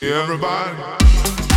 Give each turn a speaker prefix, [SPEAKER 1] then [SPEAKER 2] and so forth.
[SPEAKER 1] Everybody.